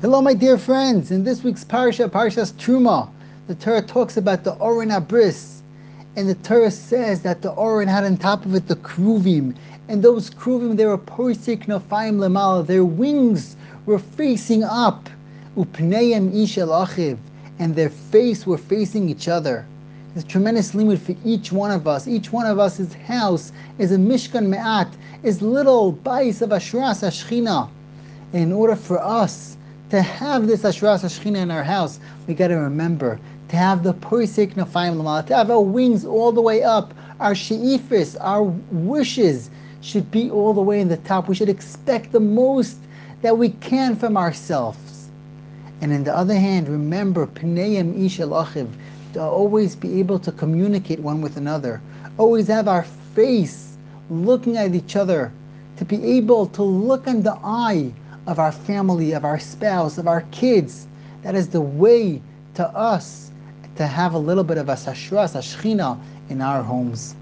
Hello, my dear friends. In this week's parsha, Parshas Truma, the Torah talks about the Oren Abris, and the Torah says that the Oren had on top of it the Kruvim, and those Kruvim they were poisik nafayim lemala. Their wings were facing up, upneim ishel achiv, and their face were facing each other. There's tremendous limit for each one of us. Each one of us, his house is a mishkan me'at, is little bais of ashras ashchina. In order for us to have this Ashras Hashchina in our house, we got to remember to have the Purisik Nafayim Lamala, to have our wings all the way up, our she'ifis, our wishes should be all the way in the top. We should expect the most that we can from ourselves. And on the other hand, remember, Pneyim Ishel Achiv, to always be able to communicate one with another, always have our face looking at each other, to be able to look in the eye of our family, of our spouse, of our kids. That is the way to us to have a little bit of a sashras, a shechina in our homes.